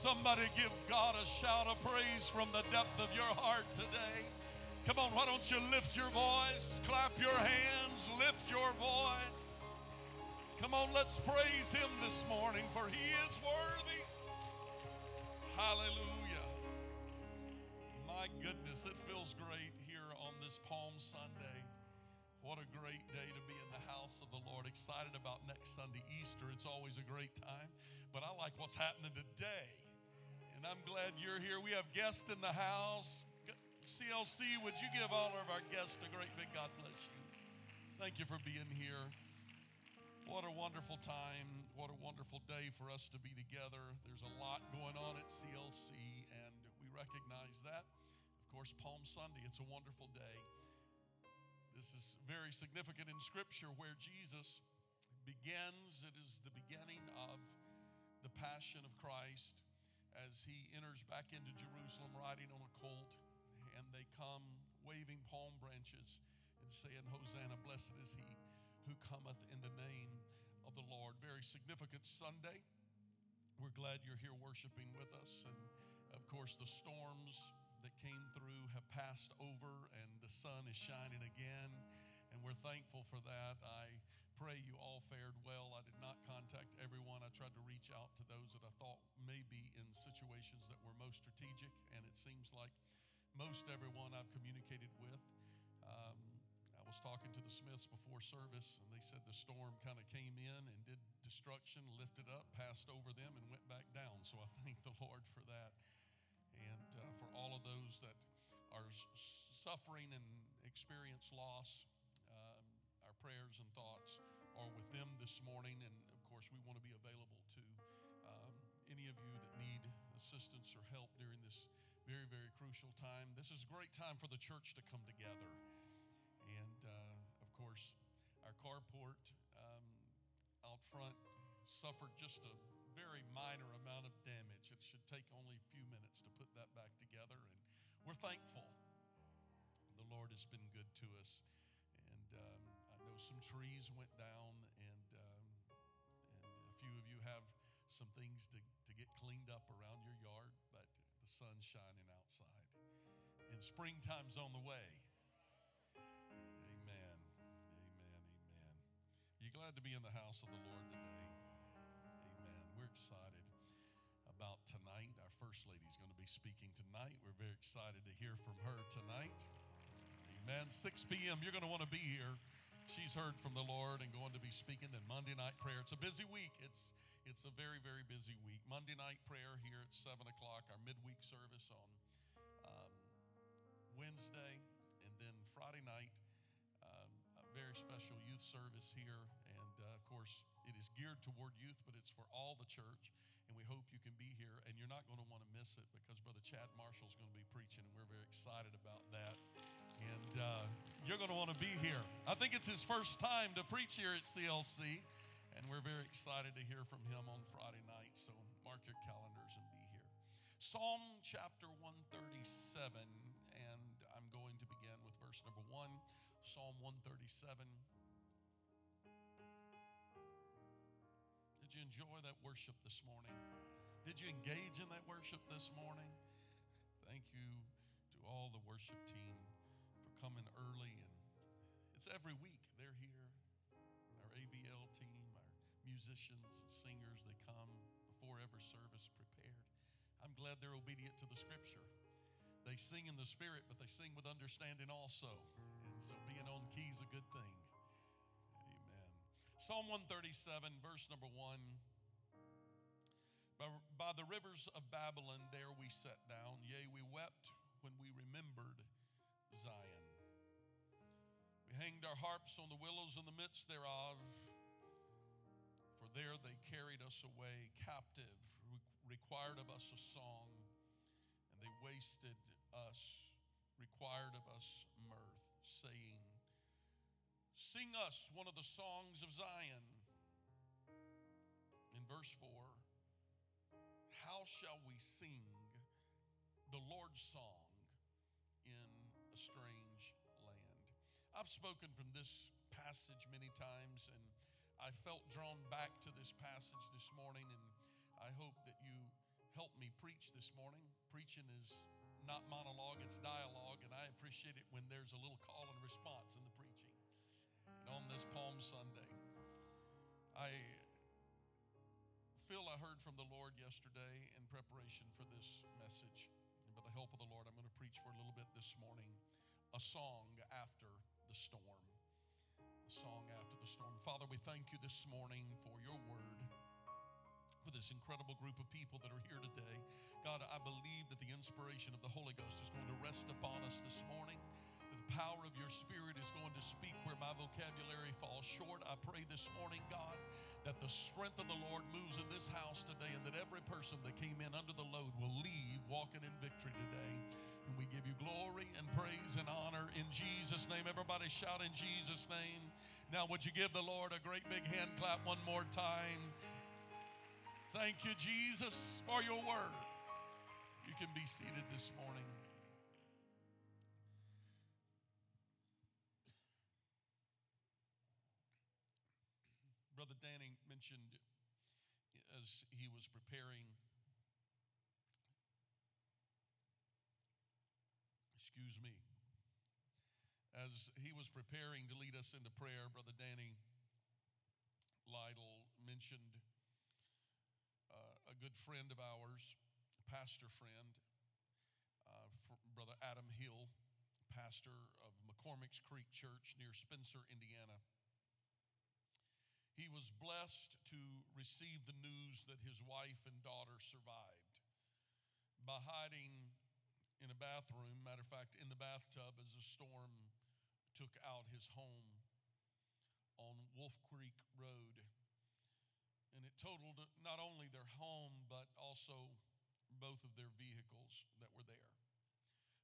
Somebody give God a shout of praise from the depth of your heart today? Come on, why don't you lift your voice, clap your hands, lift your voice. Come on, let's praise him this morning, for he is worthy. Hallelujah. My goodness, it feels great here on this Palm Sunday. What a great day to be in the house of the Lord. Excited about next Sunday, Easter. It's always a great time, but I like what's happening today. And I'm glad you're here. We have guests in the house. CLC, would you give all of our guests a great big God bless you? Thank you for being here. What a wonderful time. What a wonderful day for us to be together. There's a lot going on at CLC, and we recognize that. Of course, Palm Sunday, it's a wonderful day. This is very significant in Scripture where Jesus begins. It is the beginning of the passion of Christ as he enters back into Jerusalem riding on a colt, and they come waving palm branches and saying, Hosanna, blessed is he who cometh in the name of the Lord. Very significant Sunday. We're glad you're here worshiping with us. And of course, the storms that came through have passed over and the sun is shining again. And we're thankful for that. I pray you all fared well. I did not contact everyone. I tried to reach out to those that I thought may be in situations that were most strategic. And it seems like most everyone I've communicated with. Um, I was talking to the Smiths before service, and they said the storm kind of came in and did destruction, lifted up, passed over them, and went back down. So I thank the Lord for that. And uh, for all of those that are suffering and experience loss, prayers and thoughts are with them this morning. And of course, we want to be available to um, any of you that need assistance or help during this very, very crucial time. This is a great time for the church to come together. And uh, of course, our carport um, out front suffered just a very minor amount of damage. It should take only a few minutes to put that back together. And we're thankful. The Lord has been good to us. And um, some trees went down, and, um, and a few of you have some things to, to get cleaned up around your yard, but the sun's shining outside. And springtime's on the way. Amen. Amen. Amen. Are you glad to be in the house of the Lord today? Amen. We're excited about tonight. Our First Lady is going to be speaking tonight. We're very excited to hear from her tonight. Amen. 6 p.m. You're going to want to be here. She's heard from the Lord and going to be speaking. Then Monday night prayer. It's a busy week. It's it's a very very busy week. Monday night prayer here at seven o'clock. Our midweek service on um, Wednesday, and then Friday night um, a very special youth service here. And uh, of course, it is geared toward youth, but it's for all the church. And we hope you can be here. And you're not going to want to miss it because Brother Chad Marshall is going to be preaching, and we're very excited about that. And uh, you're going to want to be here. I think it's his first time to preach here at CLC, and we're very excited to hear from him on Friday night. So mark your calendars and be here. Psalm chapter 137, and I'm going to begin with verse number one. Psalm 137. Did you enjoy that worship this morning? Did you engage in that worship this morning? Thank you to all the worship team coming early and it's every week they're here. Our AVL team, our musicians, singers, they come before every service prepared. I'm glad they're obedient to the scripture. They sing in the spirit, but they sing with understanding also. And so being on key is a good thing. Amen. Psalm 137, verse number one. By, by the rivers of Babylon, there we sat down. Yea, we wept when we remembered Zion. Hanged our harps on the willows in the midst thereof, for there they carried us away captive, required of us a song, and they wasted us, required of us mirth, saying, Sing us one of the songs of Zion. In verse 4, how shall we sing the Lord's song in a strange land? I've spoken from this passage many times, and I felt drawn back to this passage this morning, and I hope that you help me preach this morning. Preaching is not monologue, it's dialogue, and I appreciate it when there's a little call and response in the preaching. And on this Palm Sunday, I feel I heard from the Lord yesterday in preparation for this message. And by the help of the Lord, I'm going to preach for a little bit this morning a song after the storm. The song after the storm. Father, we thank you this morning for your word, for this incredible group of people that are here today. God, I believe that the inspiration of the Holy Ghost is going to rest upon us this morning That the power of your Spirit is going to speak where my vocabulary falls short. I pray this morning, God, that the strength of the Lord moves in this house today and that every person that came in under the load will leave walking in victory today. And we give you glory and praise and honor in Jesus' name. Everybody shout in Jesus' name. Now, would you give the Lord a great big hand clap one more time? Thank you, Jesus, for your word. You can be seated this morning. Brother Danny mentioned as he was preparing, excuse me, as he was preparing to lead us into prayer, Brother Danny Lytle mentioned uh, a good friend of ours, pastor friend, uh, Brother Adam Hill, pastor of McCormick's Creek Church near Spencer, Indiana he was blessed to receive the news that his wife and daughter survived by hiding in a bathroom. Matter of fact, in the bathtub as the storm took out his home on Wolf Creek Road. And it totaled not only their home, but also both of their vehicles that were there.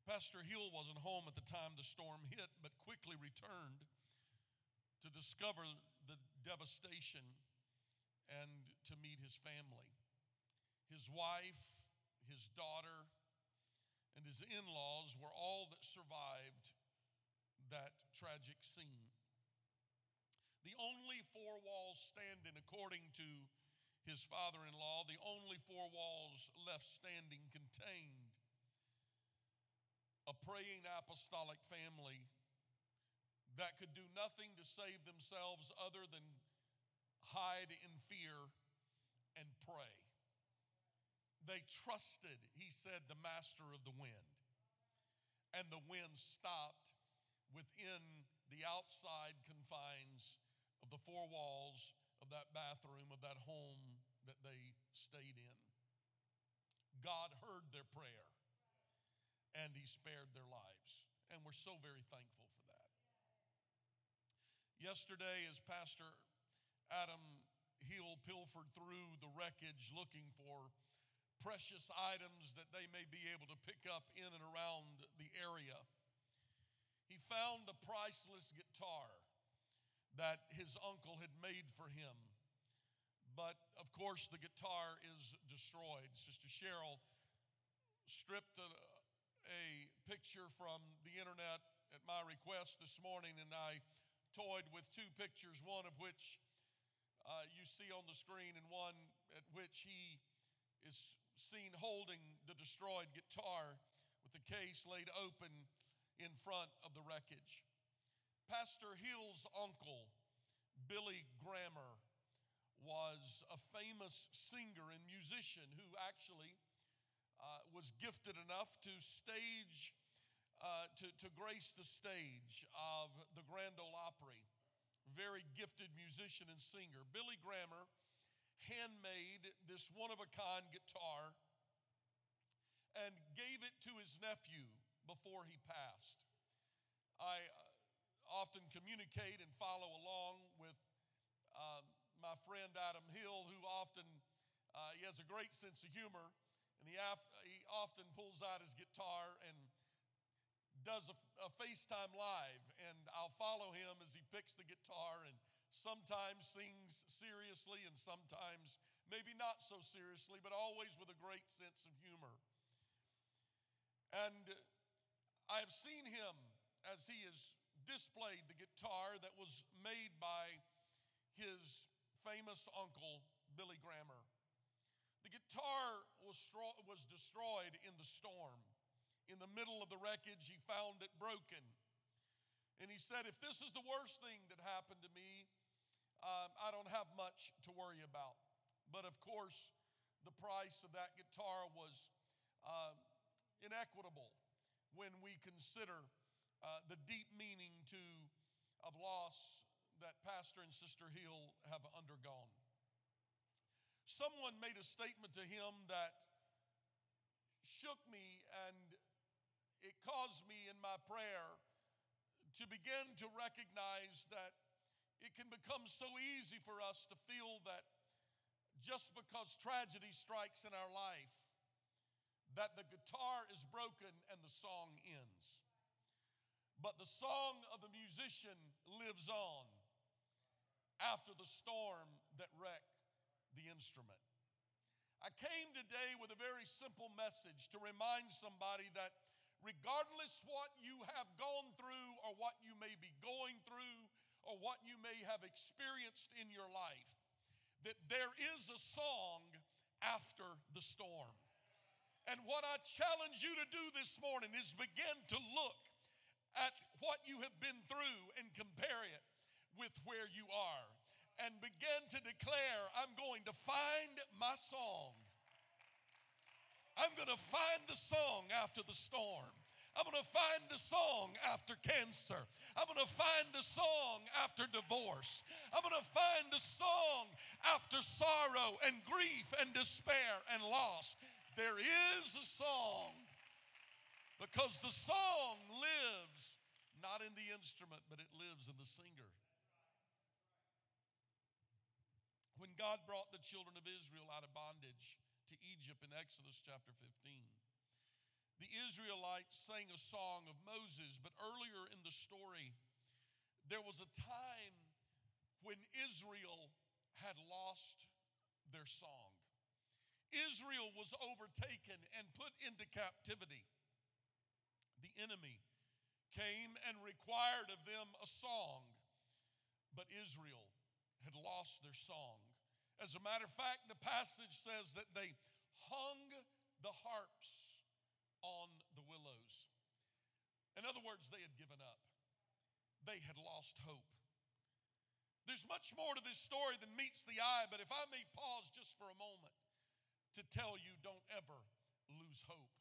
Pastor Hill wasn't home at the time the storm hit, but quickly returned to discover the devastation and to meet his family. His wife, his daughter, and his in laws were all that survived that tragic scene. The only four walls standing, according to his father in law, the only four walls left standing contained a praying apostolic family that could do nothing to save themselves other than hide in fear and pray. They trusted, he said, the master of the wind. And the wind stopped within the outside confines of the four walls of that bathroom, of that home that they stayed in. God heard their prayer and he spared their lives. And we're so very thankful for that. Yesterday, as Pastor Adam Hill pilfered through the wreckage looking for precious items that they may be able to pick up in and around the area, he found a priceless guitar that his uncle had made for him. But of course, the guitar is destroyed. Sister Cheryl stripped a, a picture from the internet at my request this morning, and I toyed with two pictures, one of which uh, you see on the screen, and one at which he is seen holding the destroyed guitar with the case laid open in front of the wreckage. Pastor Hill's uncle, Billy Grammer, was a famous singer and musician who actually uh, was gifted enough to stage, uh, to, to grace the stage of the Grand Ole Opry. Very gifted musician and singer. Billy Grammer handmade this one of a kind guitar and gave it to his nephew before he passed. I uh, often communicate and follow along with um, my friend Adam Hill, who often uh, he has a great sense of humor, and he, af- he often pulls out his guitar and does a, a FaceTime live, and I'll follow him as he picks the guitar and sometimes sings seriously and sometimes maybe not so seriously, but always with a great sense of humor. And I have seen him as he has displayed the guitar that was made by his famous uncle, Billy Grammer. The guitar was, was destroyed in the storm. In the middle of the wreckage, he found it broken. And he said, If this is the worst thing that happened to me, um, I don't have much to worry about. But of course, the price of that guitar was uh, inequitable when we consider uh, the deep meaning to, of loss that Pastor and Sister Hill have undergone. Someone made a statement to him that shook me and it caused me in my prayer to begin to recognize that it can become so easy for us to feel that just because tragedy strikes in our life, that the guitar is broken and the song ends. But the song of the musician lives on after the storm that wrecked the instrument. I came today with a very simple message to remind somebody that regardless what you have gone through or what you may be going through or what you may have experienced in your life, that there is a song after the storm. And what I challenge you to do this morning is begin to look at what you have been through and compare it with where you are and begin to declare, I'm going to find my song. I'm going to find the song after the storm. I'm going to find the song after cancer. I'm going to find the song after divorce. I'm going to find the song after sorrow and grief and despair and loss. There is a song because the song lives not in the instrument, but it lives in the singer. When God brought the children of Israel out of bondage to Egypt in Exodus chapter 15, the Israelites sang a song of Moses, but earlier in the story, there was a time when Israel had lost their song. Israel was overtaken and put into captivity. The enemy came and required of them a song, but Israel had lost their song. As a matter of fact, the passage says that they hung the harps on the willows. In other words, they had given up, they had lost hope. There's much more to this story than meets the eye, but if I may pause just for a moment to tell you don't ever lose hope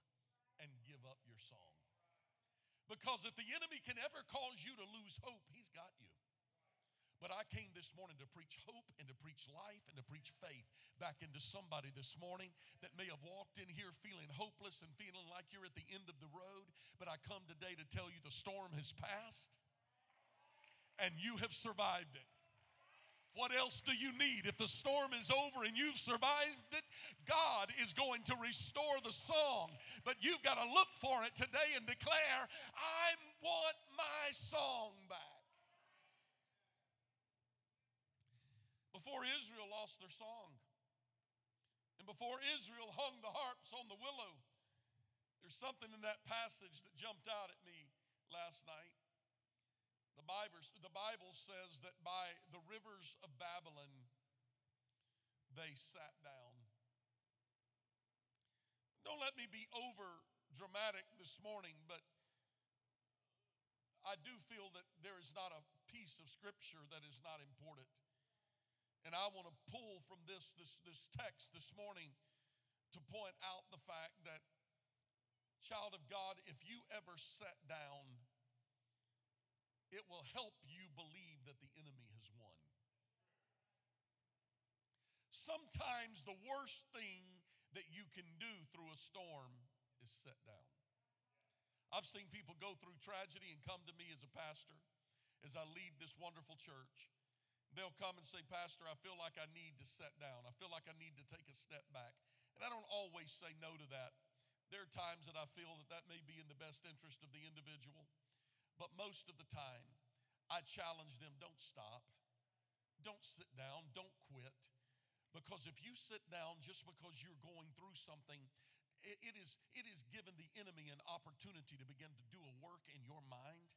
and give up your song. Because if the enemy can ever cause you to lose hope, he's got you. But I came this morning to preach hope and to preach life and to preach faith back into somebody this morning that may have walked in here feeling hopeless and feeling like you're at the end of the road. But I come today to tell you the storm has passed and you have survived it. What else do you need? If the storm is over and you've survived it, God is going to restore the song. But you've got to look for it today and declare, I want my song back. Before Israel lost their song, and before Israel hung the harps on the willow, there's something in that passage that jumped out at me last night. The Bible, the Bible says that by the rivers of Babylon, they sat down. Don't let me be over dramatic this morning, but I do feel that there is not a piece of scripture that is not important. And I want to pull from this, this, this text this morning to point out the fact that, child of God, if you ever sat down, it will help you believe that the enemy has won. Sometimes the worst thing that you can do through a storm is sit down. I've seen people go through tragedy and come to me as a pastor as I lead this wonderful church. They'll come and say, Pastor, I feel like I need to sit down. I feel like I need to take a step back. And I don't always say no to that. There are times that I feel that that may be in the best interest of the individual. But most of the time, I challenge them don't stop, don't sit down, don't quit. Because if you sit down just because you're going through something, it, is, it is given the enemy an opportunity to begin to do a work in your mind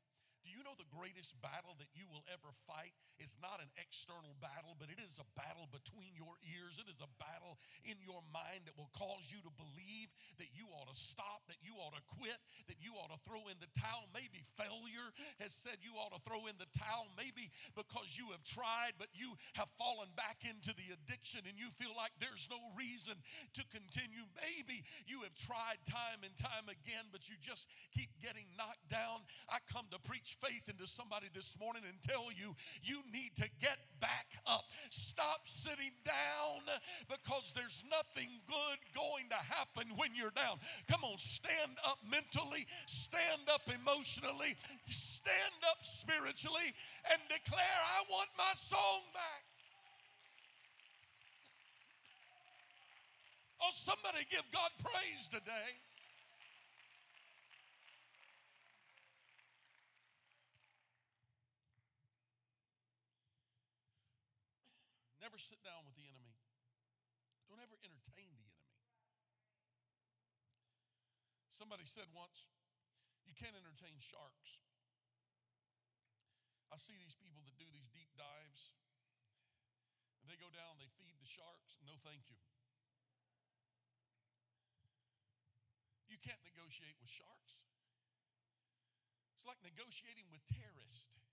you know the greatest battle that you will ever fight is not an external battle, but it is a battle between your ears. It is a battle in your mind that will cause you to believe that you ought to stop, that you ought to quit, that you ought to throw in the towel. Maybe failure has said you ought to throw in the towel, maybe because you have tried, but you have fallen back into the addiction and you feel like there's no reason to continue. Maybe you have tried time and time again, but you just keep getting knocked down. I come to preach faith into somebody this morning and tell you, you need to get back up. Stop sitting down because there's nothing good going to happen when you're down. Come on, stand up mentally, stand up emotionally, stand up spiritually, and declare, I want my song back. Oh, somebody give God praise today. Never sit down with the enemy. Don't ever entertain the enemy. Somebody said once, you can't entertain sharks. I see these people that do these deep dives. And they go down, they feed the sharks. No, thank you. You can't negotiate with sharks. It's like negotiating with terrorists.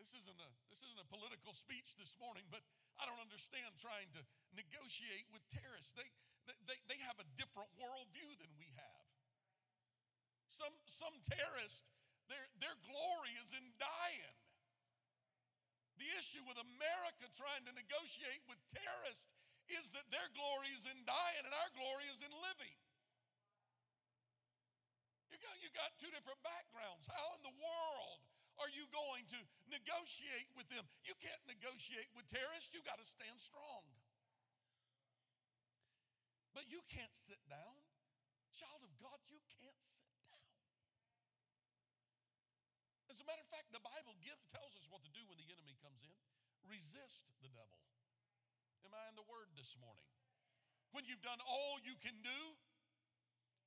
This isn't a this isn't a political speech this morning, but I don't understand trying to negotiate with terrorists. They they, they have a different worldview than we have. Some some terrorists, their their glory is in dying. The issue with America trying to negotiate with terrorists is that their glory is in dying and our glory is in living. You got, you got two different backgrounds. How in the world are you going to negotiate with them? You can't negotiate with terrorists. You got to stand strong. But you can't sit down. Child of God, you can't sit down. As a matter of fact, the Bible gives, tells us what to do when the enemy comes in resist the devil. Am I in the word this morning? When you've done all you can do,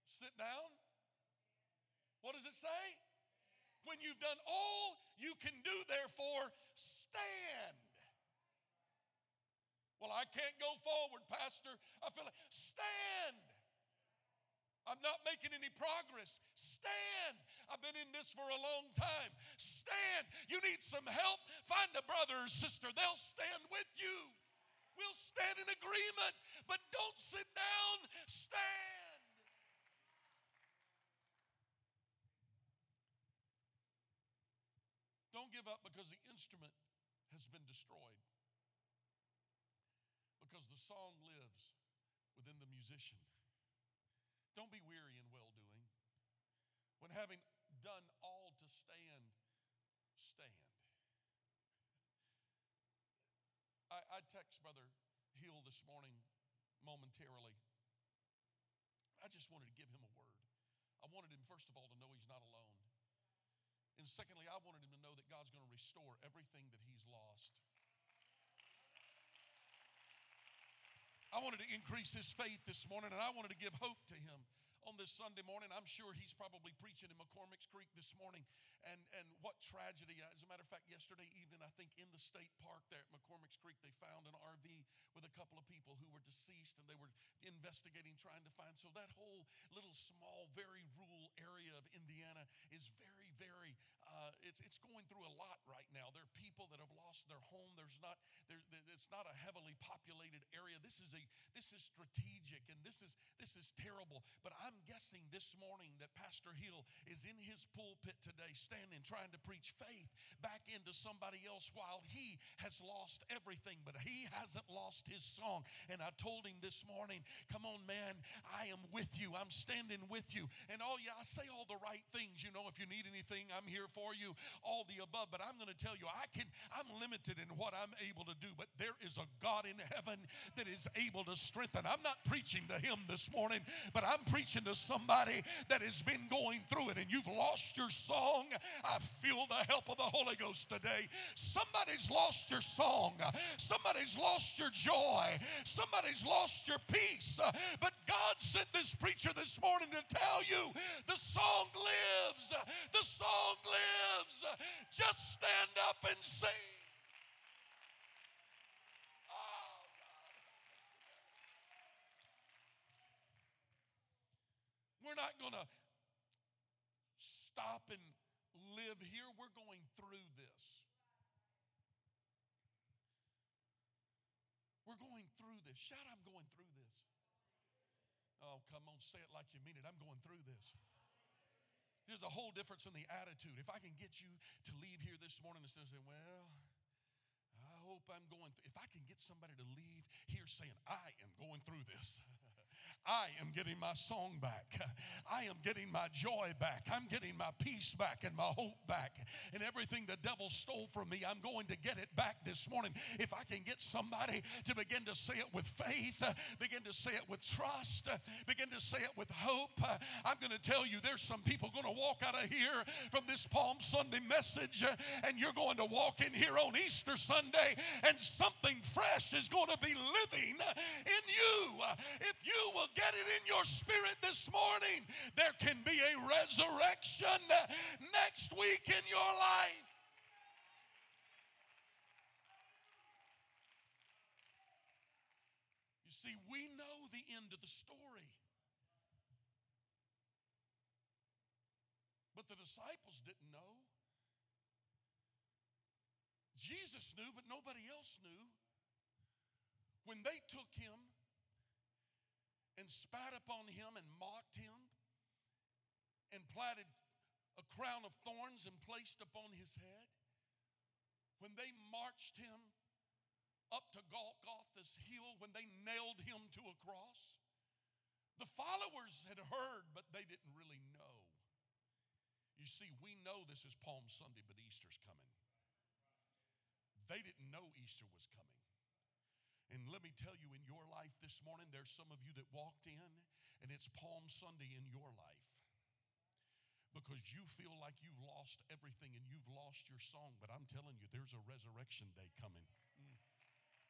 sit down. What does it say? When you've done all you can do, therefore, stand. Well, I can't go forward, Pastor. I feel like, stand. I'm not making any progress. Stand. I've been in this for a long time. Stand. You need some help? Find a brother or sister. They'll stand with you. We'll stand in agreement, but don't sit down. Stand. Don't give up because the instrument has been destroyed. Because the song lives within the musician. Don't be weary in well doing. When having done all to stand, stand. I, I text Brother Hill this morning momentarily. I just wanted to give him a word. I wanted him, first of all, to know he's not alone. And secondly, I wanted him to know that God's going to restore everything that he's lost. I wanted to increase his faith this morning and I wanted to give hope to him on this Sunday morning. I'm sure he's probably preaching in McCormick's Creek this morning. And, and what tragedy. As a matter of fact, yesterday evening, I think in the state park there at McCormick's Creek, they found an RV with a couple of people who were deceased and they were investigating, trying to find. So that whole little small, very rural area of Indiana is very, very, uh, it's, it's going through a lot right now. There are people that have lost their home, There's not, there, it's not a heavily populated area. This is a this is strategic and this is this is terrible. But I'm guessing this morning that Pastor Hill is in his pulpit today, standing trying to preach faith back into somebody else while he has lost everything, but he hasn't lost his song. And I told him this morning, "Come on, man, I am with you. I'm standing with you." And oh yeah, I say all the right things. You know, if you need anything, I'm here for you. All the above. But I'm going to tell you, I can. I'm limited in what I'm able to do. But there is a God in heaven that is able to strengthen. I'm not preaching to him this morning, but I'm preaching to somebody that has been going through it. And you've lost your song. I feel the help of the Holy Ghost today. Somebody's lost your song. Somebody's lost your joy. Somebody's lost your peace. But God sent this preacher this morning to tell you the song lives. The song lives. Just stand up and sing. Oh, We're not going to stop and live here. We're going through this. We're going through this. Shout, I'm going through this. Oh, come on, say it like you mean it. I'm going through this. There's a whole difference in the attitude. If I can get you to leave here this morning instead of saying, well, I hope I'm going if I can get somebody to leave here saying, I am going through this. I am getting my song back. I am getting my joy back. I'm getting my peace back and my hope back. And everything the devil stole from me, I'm going to get it back this morning. If I can get somebody to begin to say it with faith, begin to say it with trust, begin to say it with hope, I'm going to tell you there's some people going to walk out of here from this Palm Sunday message, and you're going to walk in here on Easter Sunday, and something fresh is going to be living in you. If you will get it in your spirit this morning, there can be a resurrection next week in your life. You see, we know the end of the story. But the disciples didn't know. Jesus knew, but nobody else knew. When they took him and spat upon him and mocked him and platted a crown of thorns and placed upon his head. When they marched him up to Golgotha's hill, when they nailed him to a cross, the followers had heard, but they didn't really know. You see, we know this is Palm Sunday, but Easter's coming. They didn't know Easter was coming. And let me tell you, in your life this morning, there's some of you that walked in and it's Palm Sunday in your life because you feel like you've lost everything and you've lost your song. But I'm telling you, there's a resurrection day coming.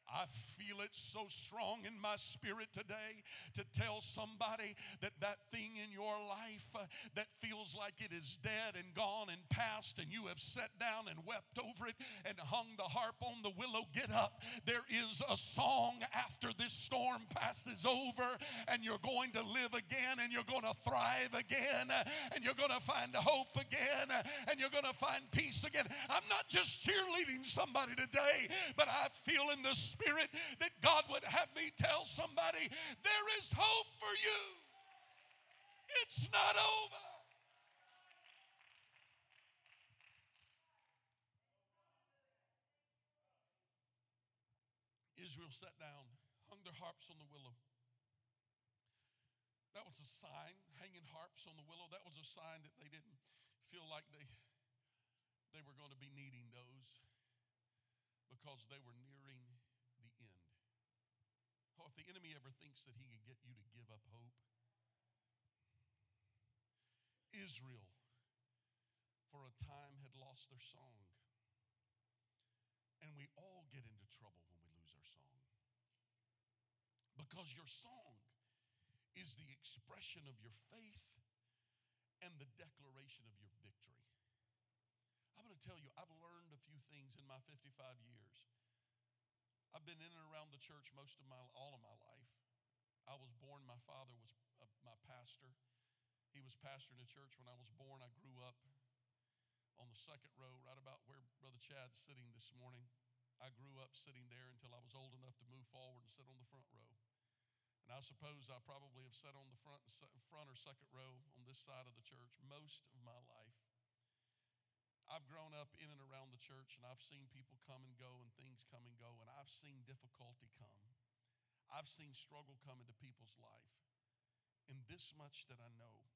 I feel it so strong in my spirit today to tell somebody that that thing in your life uh, that feels like it is dead and gone and past, and you have sat down and wept over it and hung the harp on the willow, get up. There is a song after this storm passes over, and you're going to live again, and you're going to thrive again, and you're going to find hope again, and you're going to find peace again. I'm not just cheerleading somebody today, but I feel in the Spirit that God would have me tell somebody there is hope for you. It's not over. Israel sat down, hung their harps on the willow. That was a sign, hanging harps on the willow. That was a sign that they didn't feel like they, they were going to be needing those because they were nearing if the enemy ever thinks that he can get you to give up hope, Israel, for a time, had lost their song. And we all get into trouble when we lose our song. Because your song is the expression of your faith and the declaration of your victory. I'm going to tell you, I've learned a few things in my 55 years. I've been in and around the church most of my all of my life. I was born. My father was a, my pastor. He was pastor in a church when I was born. I grew up on the second row, right about where Brother Chad's sitting this morning. I grew up sitting there until I was old enough to move forward and sit on the front row. And I suppose I probably have sat on the front, front or second row on this side of the church most. I've grown up in and around the church and I've seen people come and go and things come and go, and I've seen difficulty come. I've seen struggle come into people's life. And this much that I know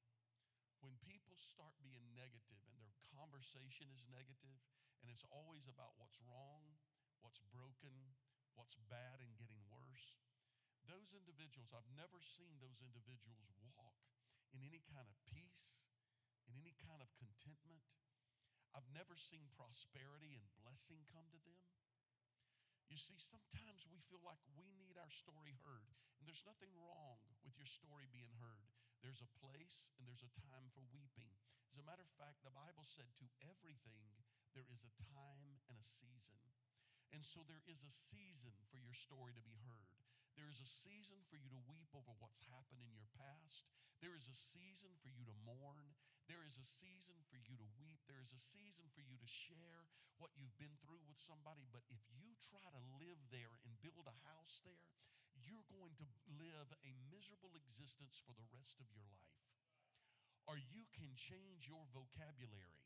when people start being negative and their conversation is negative and it's always about what's wrong, what's broken, what's bad and getting worse, those individuals, I've never seen those individuals walk in any kind of peace, in any kind of contentment. I've never seen prosperity and blessing come to them. You see, sometimes we feel like we need our story heard, and there's nothing wrong with your story being heard. There's a place and there's a time for weeping. As a matter of fact, the Bible said to everything there is a time and a season. And so there is a season for your story to be heard. There is a season for you to weep over what's happened in your past. There is a season for you to mourn. There is a season for you to weep. There is a season for you to share what you've been through with somebody. But if you try to live there and build a house there, you're going to live a miserable existence for the rest of your life. Or you can change your vocabulary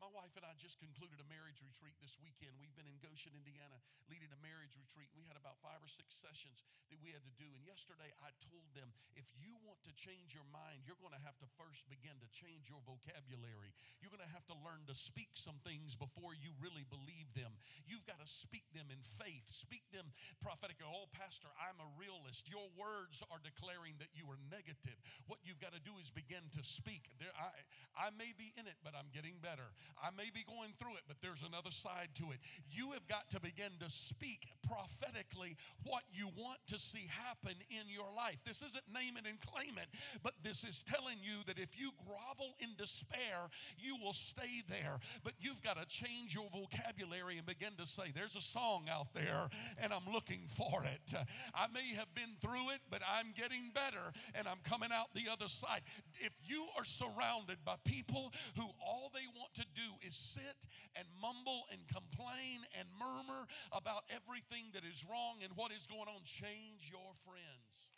my wife and I just concluded a marriage retreat this weekend. We've been in Goshen, Indiana, leading a marriage retreat. We had about five or six sessions that we had to do. And yesterday I told them if you want to change your mind, you're going to have to first begin to change your vocabulary. You're going to have to learn to speak some things before you really believe them. You've got to speak them in faith, speak them prophetically. Oh, Pastor, I'm a realist. Your words are declaring that you are negative. What you've got to do is begin to speak. There, I, I may be in it, but I'm getting better. I may be going through it, but there's another side to it. You have got to begin to speak prophetically what you want to see happen in your life. This isn't name it and claim it, but this is telling you that if you grovel in despair, you will stay there. But you've got to change your vocabulary and begin to say, There's a song out there, and I'm looking for it. I may have been through it, but I'm getting better, and I'm coming out the other side. If you are surrounded by people who all they want to do is sit and mumble and complain and murmur about everything that is wrong and what is going on. Change your friends.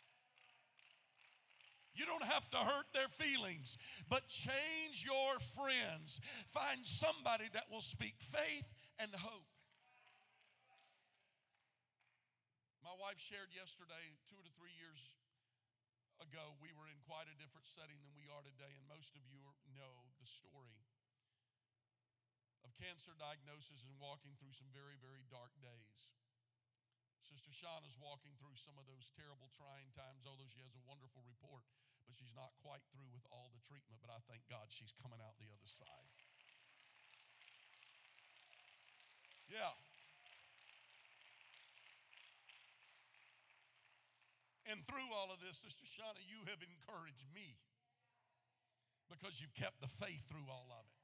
You don't have to hurt their feelings, but change your friends. Find somebody that will speak faith and hope. My wife shared yesterday, two to three years ago, we were in quite a different setting than we are today, and most of you know the story of cancer diagnosis and walking through some very, very dark days. Sister Shauna's walking through some of those terrible, trying times, although she has a wonderful report, but she's not quite through with all the treatment. But I thank God she's coming out the other side. Yeah. And through all of this, Sister Shauna, you have encouraged me because you've kept the faith through all of it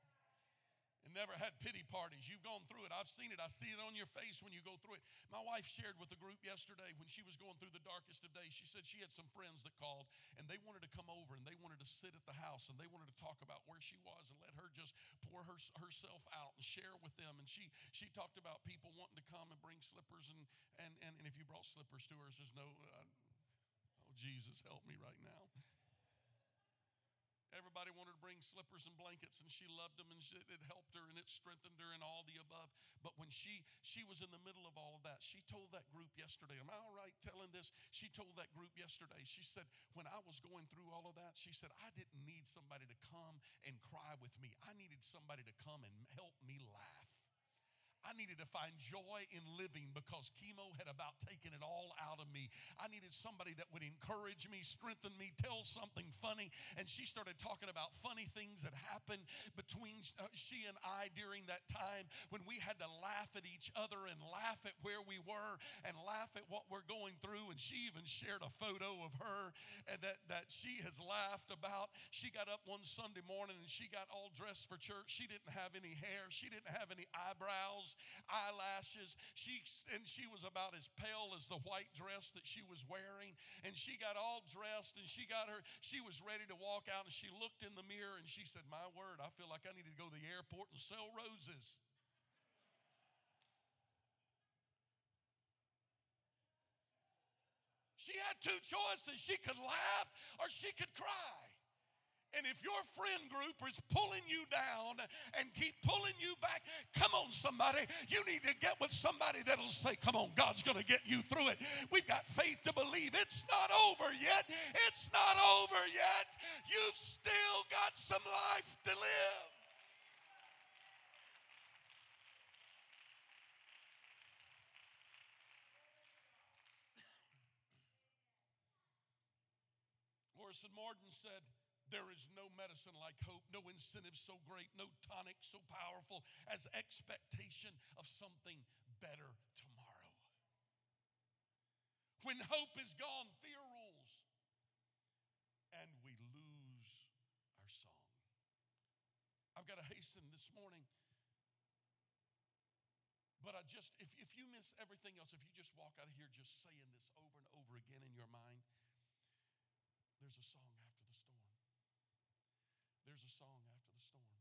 and never had pity parties. You've gone through it. I've seen it. I see it on your face when you go through it. My wife shared with the group yesterday when she was going through the darkest of days. She said she had some friends that called and they wanted to come over and they wanted to sit at the house and they wanted to talk about where she was and let her just pour her, herself out and share with them. And she she talked about people wanting to come and bring slippers and and and, and if you brought slippers to her, says no. Uh, oh Jesus, help me right now. Everybody wanted to bring slippers and blankets, and she loved them, and it helped her, and it strengthened her, and all the above. But when she she was in the middle of all of that, she told that group yesterday. Am I all right telling this? She told that group yesterday. She said, when I was going through all of that, she said I didn't need somebody to come and cry with me. I needed somebody to come and help me laugh. I needed to find joy in living because chemo had about taken it all out of me. I needed somebody that would encourage me, strengthen me, tell something funny. And she started talking about funny things that happened between uh, she and I during that time when we had to laugh at each other and laugh at where we were and laugh at what we're going through. And she even shared a photo of her and that, that she has laughed about. She got up one Sunday morning and she got all dressed for church. She didn't have any hair, she didn't have any eyebrows eyelashes. She and she was about as pale as the white dress that she was wearing. And she got all dressed and she got her, she was ready to walk out and she looked in the mirror and she said, My word, I feel like I need to go to the airport and sell roses. She had two choices. She could laugh or she could cry. And if your friend group is pulling you down and keep pulling you back, come on, somebody. You need to get with somebody that'll say, Come on, God's going to get you through it. We've got faith to believe it's not over yet. It's not over yet. You've still got some life to live. Orison Marden said, there is no medicine like hope, no incentive so great, no tonic so powerful as expectation of something better tomorrow. When hope is gone, fear rules, and we lose our song. I've got to hasten this morning. But I just, if, if you miss everything else, if you just walk out of here just saying this over and over again in your mind, there's a song there's a song after the storm.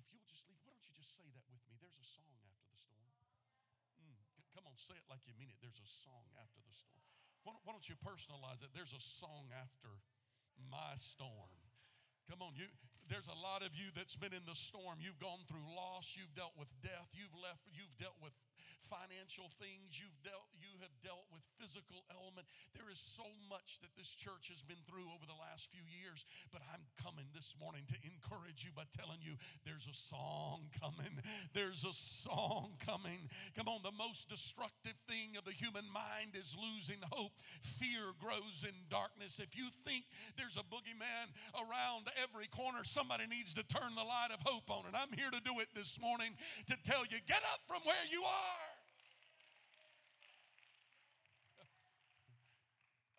If you'll just leave, why don't you just say that with me? There's a song after the storm. Mm, come on, say it like you mean it. There's a song after the storm. Why don't, why don't you personalize it? There's a song after my storm. Come on, you there's a lot of you that's been in the storm. You've gone through loss, you've dealt with death, you've left, you've dealt with financial things, you've dealt, you have dealt with physical element. There is so much that this church has been through over the last few years, but I'm coming this morning to encourage you by telling you there's a song coming. There's a song coming. Come on, the most destructive thing of the human mind is losing hope. Fear grows in darkness. If you think there's a boogeyman around every corner, somebody needs to turn the light of hope on. And I'm here to do it this morning to tell you get up from where you are.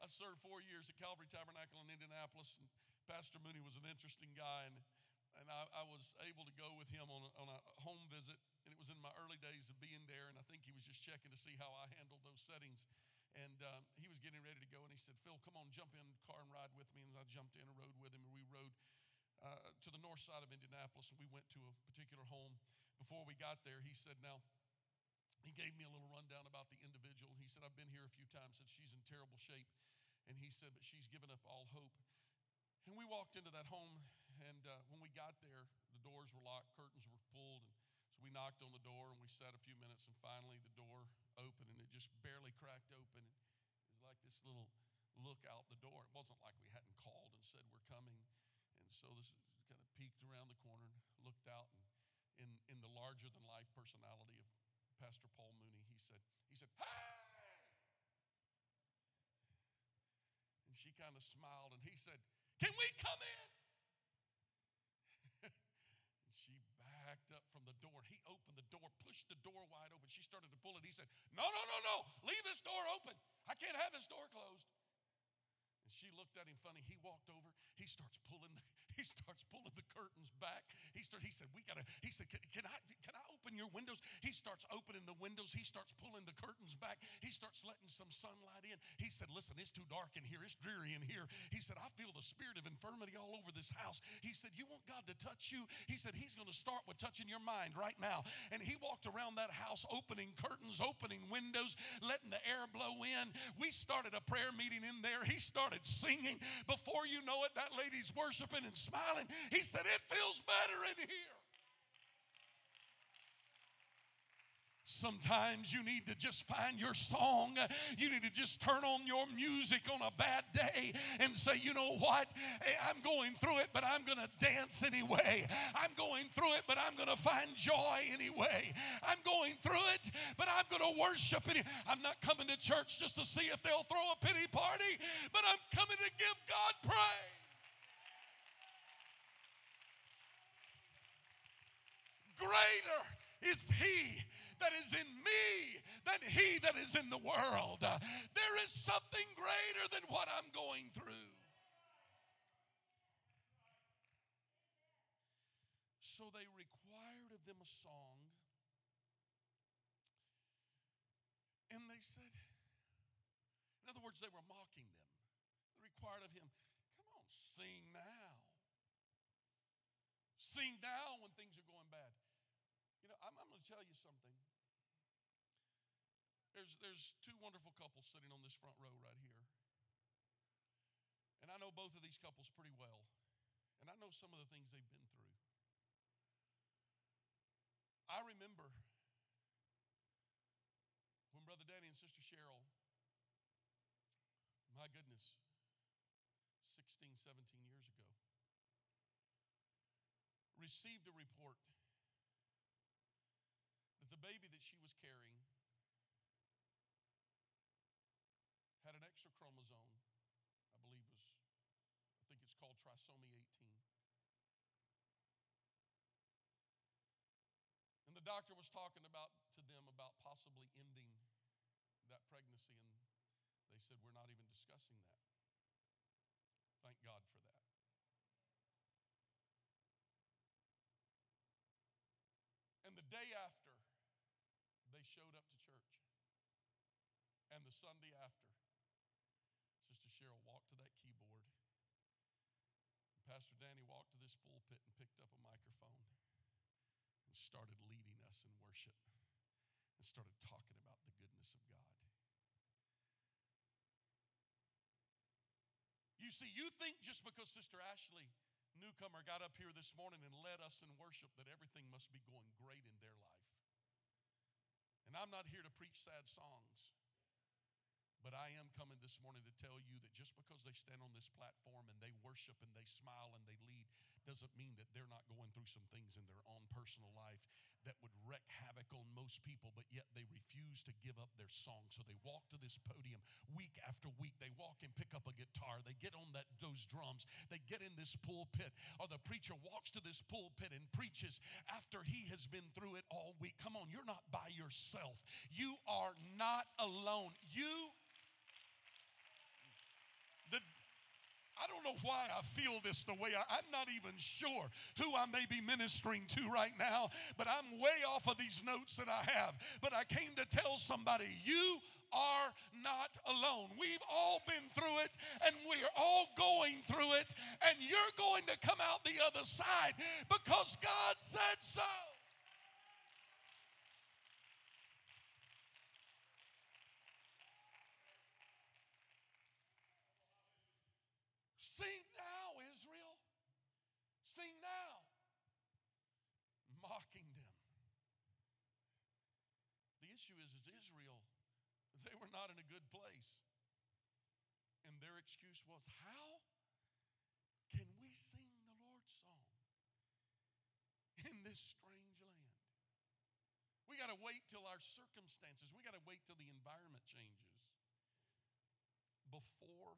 I served four years at Calvary Tabernacle in Indianapolis, and Pastor Mooney was an interesting guy, and, and I, I was able to go with him on a, on a home visit, and it was in my early days of being there, and I think he was just checking to see how I handled those settings. And um, he was getting ready to go, and he said, Phil, come on, jump in the car and ride with me. And I jumped in and rode with him, and we rode uh, to the north side of Indianapolis, and we went to a particular home. Before we got there, he said, Now, he gave me a little rundown about the individual. He said, I've been here a few times, said she's in terrible shape. And he said, But she's given up all hope. And we walked into that home, and uh, when we got there, the doors were locked, curtains were pulled. And so we knocked on the door and we sat a few minutes, and finally the door opened, and it just barely cracked open. And It was like this little look out the door. It wasn't like we hadn't called and said, We're coming. And so this kind of peeked around the corner, and looked out, and in, in the larger than life personality of Pastor Paul Mooney, he said, he said! She kind of smiled and he said, Can we come in? and she backed up from the door. He opened the door, pushed the door wide open. She started to pull it. He said, No, no, no, no. Leave this door open. I can't have this door closed. And she looked at him funny. He walked over. He starts pulling the, he starts pulling the curtains back. He start, he said, "We gotta." He said, can, "Can I can I open your windows?" He starts opening the windows. He starts pulling the curtains back. He starts letting some sunlight in. He said, "Listen, it's too dark in here. It's dreary in here." He said, "I feel the spirit of infirmity all over this house." He said, "You want God to touch you?" He said, "He's going to start with touching your mind right now." And he walked around that house, opening curtains, opening windows, letting the air blow in. We started a prayer meeting in there. He started singing. Before you know it, that lady's worshiping and smiling. He said, It feels better in here. Sometimes you need to just find your song. You need to just turn on your music on a bad day and say, you know what? Eh, I'm going through it, but I'm going to dance anyway. I'm going through it, but I'm going to find joy anyway. I'm going through it, but I'm going to worship it. I'm not coming to church just to see if they'll throw a pity party, but I'm coming to give God praise. Greater is He that is in me than He that is in the world. There is something greater than what I'm going through. So they required of them a song. And they said, in other words, they were mocking them. They required of him, come on, sing now. Sing now when things are going bad. You know, I'm, I'm going to tell you something. There's, there's two wonderful couples sitting on this front row right here. And I know both of these couples pretty well, and I know some of the things they've been through. I remember when Brother Danny and Sister Cheryl, my goodness, 16, 17 years ago, received a report baby that she was carrying had an extra chromosome, I believe was, I think it's called trisomy 18. And the doctor was talking about to them about possibly ending that pregnancy, and they said, We're not even discussing that. Thank God for that. And the day after, they showed up to church. And the Sunday after, Sister Cheryl walked to that keyboard. Pastor Danny walked to this pulpit and picked up a microphone and started leading us in worship and started talking about the goodness of God. You see, you think just because Sister Ashley Newcomer got up here this morning and led us in worship that everything must be going great in their life. And I'm not here to preach sad songs. But I am coming this morning to tell you that just because they stand on this platform and they worship and they smile and they lead doesn't mean that they're not going through some things in their own personal life that would wreak havoc on most people, but yet they refuse to give up their song. So they walk to this podium week after week. They walk and pick up a guitar. They get on that those drums. They get in this pulpit, or the preacher walks to this pulpit and preaches after he has been through it all week. Come on, you're not by yourself. You are not alone. You the I don't know why I feel this the way I, I'm not even sure who I may be ministering to right now, but I'm way off of these notes that I have. But I came to tell somebody, you are not alone. We've all been through it and we're all going through it, and you're going to come out the other side because God said so. Sing now, Israel. Sing now. Mocking them. The issue is, is Israel, they were not in a good place. And their excuse was, How can we sing the Lord's song in this strange land? We got to wait till our circumstances, we got to wait till the environment changes before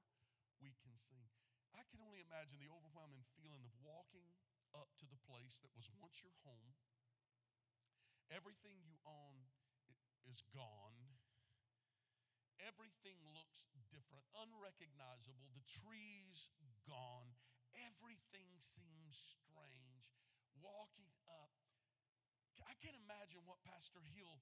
we can sing. I can only imagine the overwhelming feeling of walking up to the place that was once your home. Everything you own is gone. Everything looks different, unrecognizable. The trees gone. Everything seems strange. Walking up, I can't imagine what Pastor Hill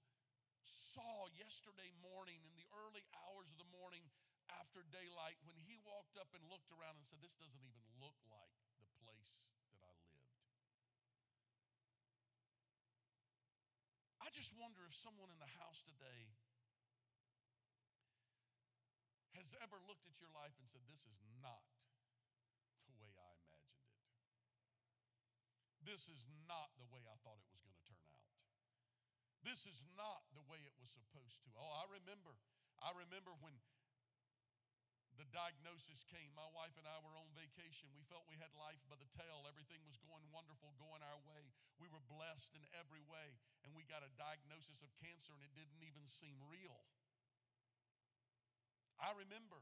saw yesterday morning in the early hours of the morning after daylight when he walked up and looked around and said, This doesn't even look like the place that I lived. I just wonder if someone in the house today has ever looked at your life and said, This is not the way I imagined it. This is not the way I thought it was going to turn out. This is not the way it was supposed to. Oh, I remember. I remember when the diagnosis came. My wife and I were on vacation. We felt we had life by the tail. Everything was going wonderful, going our way. We were blessed in every way. We got a diagnosis of cancer, and it didn't even seem real. I remember,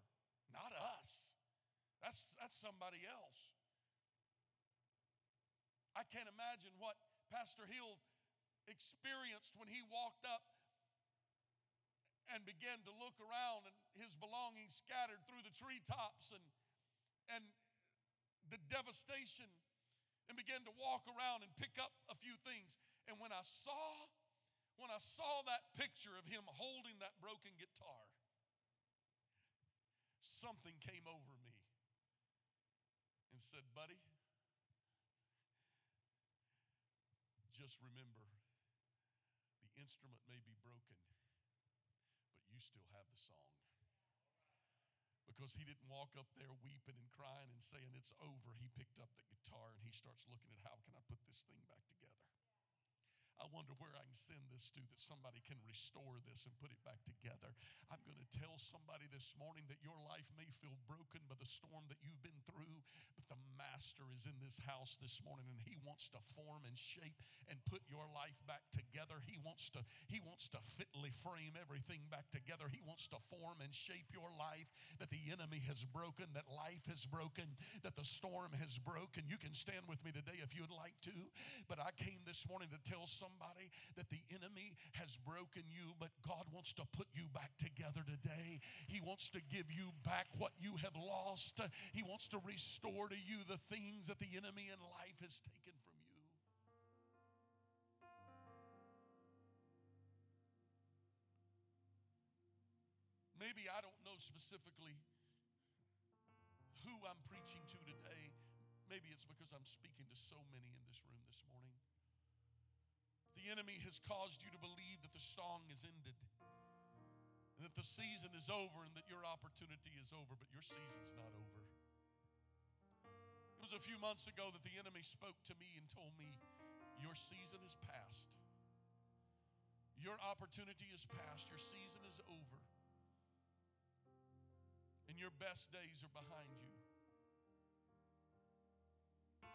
not us. That's, that's somebody else. I can't imagine what Pastor Hill experienced when he walked up and began to look around and his belongings scattered through the treetops and, and the devastation and began to walk around and pick up a few things. And when I saw, when I saw that picture of him holding that broken guitar, something came over me and said, Buddy, just remember the instrument may be broken, but you still have the song. because he didn't walk up there weeping and crying and saying it's over. He picked up the guitar and he starts looking at how can I put this thing back together. I wonder where I can send this to that somebody can restore this and put it back together. I'm going to tell somebody this morning that your life may feel broken by the storm that you've been through, but the Master is in this house this morning and he wants to form and shape and put your life back together. He wants to he wants to fitly frame everything back together. He wants to form and shape your life that the enemy has broken, that life has broken, that the storm has broken. You can stand with me today if you'd like to, but I came this morning to tell somebody that the enemy has broken you, but God wants to put you back together today. He wants to give you back what you have lost. He wants to restore to you the things that the enemy in life has taken from you. Maybe I don't know specifically who I'm preaching to today. Maybe it's because I'm speaking to so many in this room this morning. The enemy has caused you to believe that the song is ended and that the season is over and that your opportunity is over, but your season's not over. It was a few months ago that the enemy spoke to me and told me, Your season is past. Your opportunity is past. Your season is over. And your best days are behind you.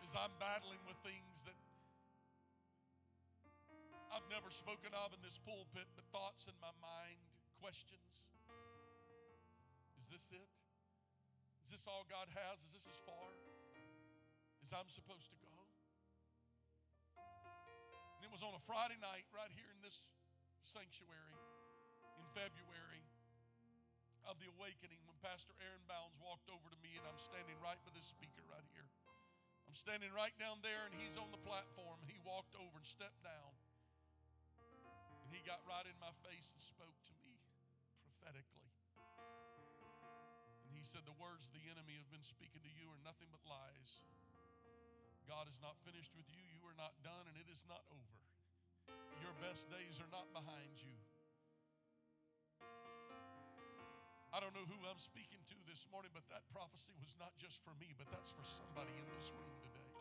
As I'm battling with things that I've never spoken of in this pulpit, but thoughts in my mind, questions. Is this it? Is this all God has? Is this as far as I'm supposed to go? And it was on a Friday night right here in this sanctuary in February of the awakening when Pastor Aaron Bounds walked over to me and I'm standing right by this speaker right here. I'm standing right down there and he's on the platform and he walked over and stepped down. And he got right in my face and spoke to me prophetically. And he said, The words the enemy have been speaking to you are nothing but lies. God is not finished with you. You are not done, and it is not over. Your best days are not behind you. I don't know who I'm speaking to this morning, but that prophecy was not just for me, but that's for somebody in this room today.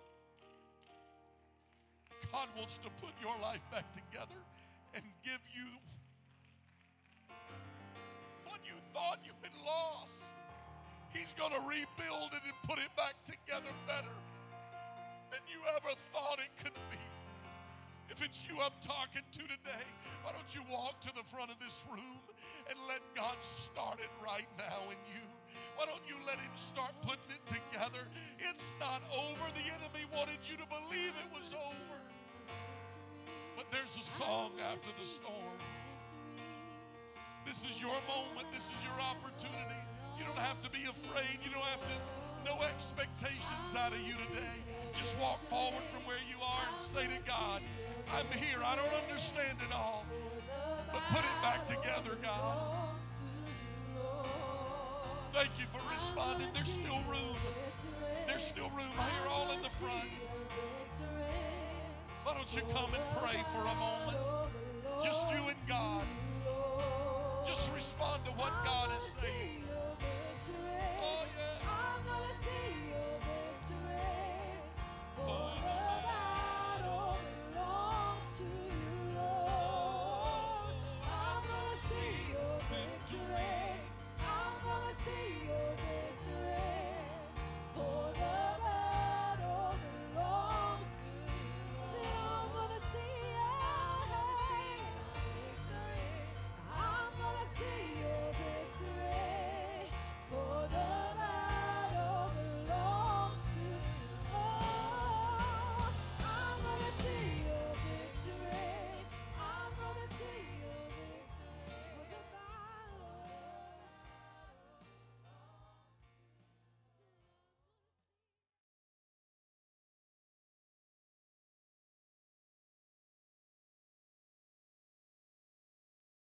God wants to put your life back together and give you what you thought you had lost. He's going to rebuild it and put it back together better than you ever thought it could be. If it's you I'm talking to today, why don't you walk to the front of this room and let God start it right now in you? Why don't you let Him start putting it together? It's not over. The enemy wanted you to believe it was over. But there's a song after the storm. This is your moment. This is your opportunity. You don't have to be afraid. You don't have to, no expectations out of you today. Just walk forward from where you are and say to God, I'm here. I don't understand it all. But put it back together, God. Thank you for responding. There's still room. There's still room here, all in the front. Why don't you come and pray for a moment? Just you and God. Just respond to what God is saying.